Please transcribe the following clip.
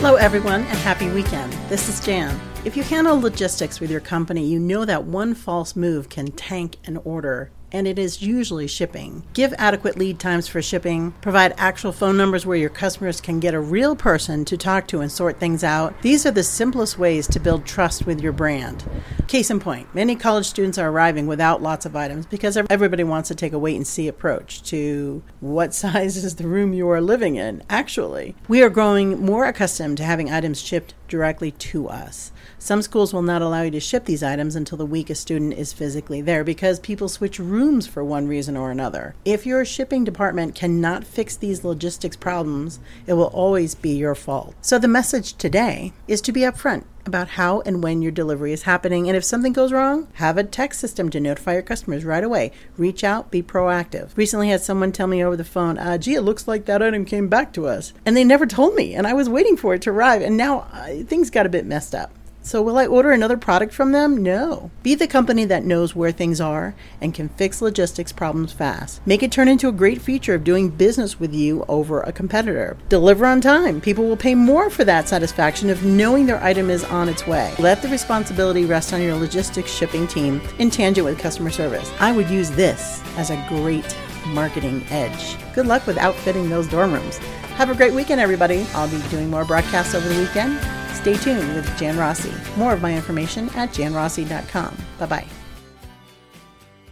Hello, everyone, and happy weekend. This is Jan. If you handle logistics with your company, you know that one false move can tank an order and it is usually shipping. Give adequate lead times for shipping, provide actual phone numbers where your customers can get a real person to talk to and sort things out. These are the simplest ways to build trust with your brand. Case in point, many college students are arriving without lots of items because everybody wants to take a wait and see approach to what size is the room you are living in, actually. We are growing more accustomed to having items shipped directly to us. Some schools will not allow you to ship these items until the week a student is physically there because people switch rooms for one reason or another. If your shipping department cannot fix these logistics problems, it will always be your fault. So the message today is to be upfront about how and when your delivery is happening. And if something goes wrong, have a text system to notify your customers right away. Reach out, be proactive. Recently had someone tell me over the phone, uh, gee, it looks like that item came back to us. And they never told me, and I was waiting for it to arrive, and now uh, things got a bit messed up. So, will I order another product from them? No. Be the company that knows where things are and can fix logistics problems fast. Make it turn into a great feature of doing business with you over a competitor. Deliver on time. People will pay more for that satisfaction of knowing their item is on its way. Let the responsibility rest on your logistics shipping team in tangent with customer service. I would use this as a great marketing edge. Good luck with outfitting those dorm rooms. Have a great weekend, everybody. I'll be doing more broadcasts over the weekend. Stay tuned with Jan Rossi. More of my information at janrossi.com. Bye bye.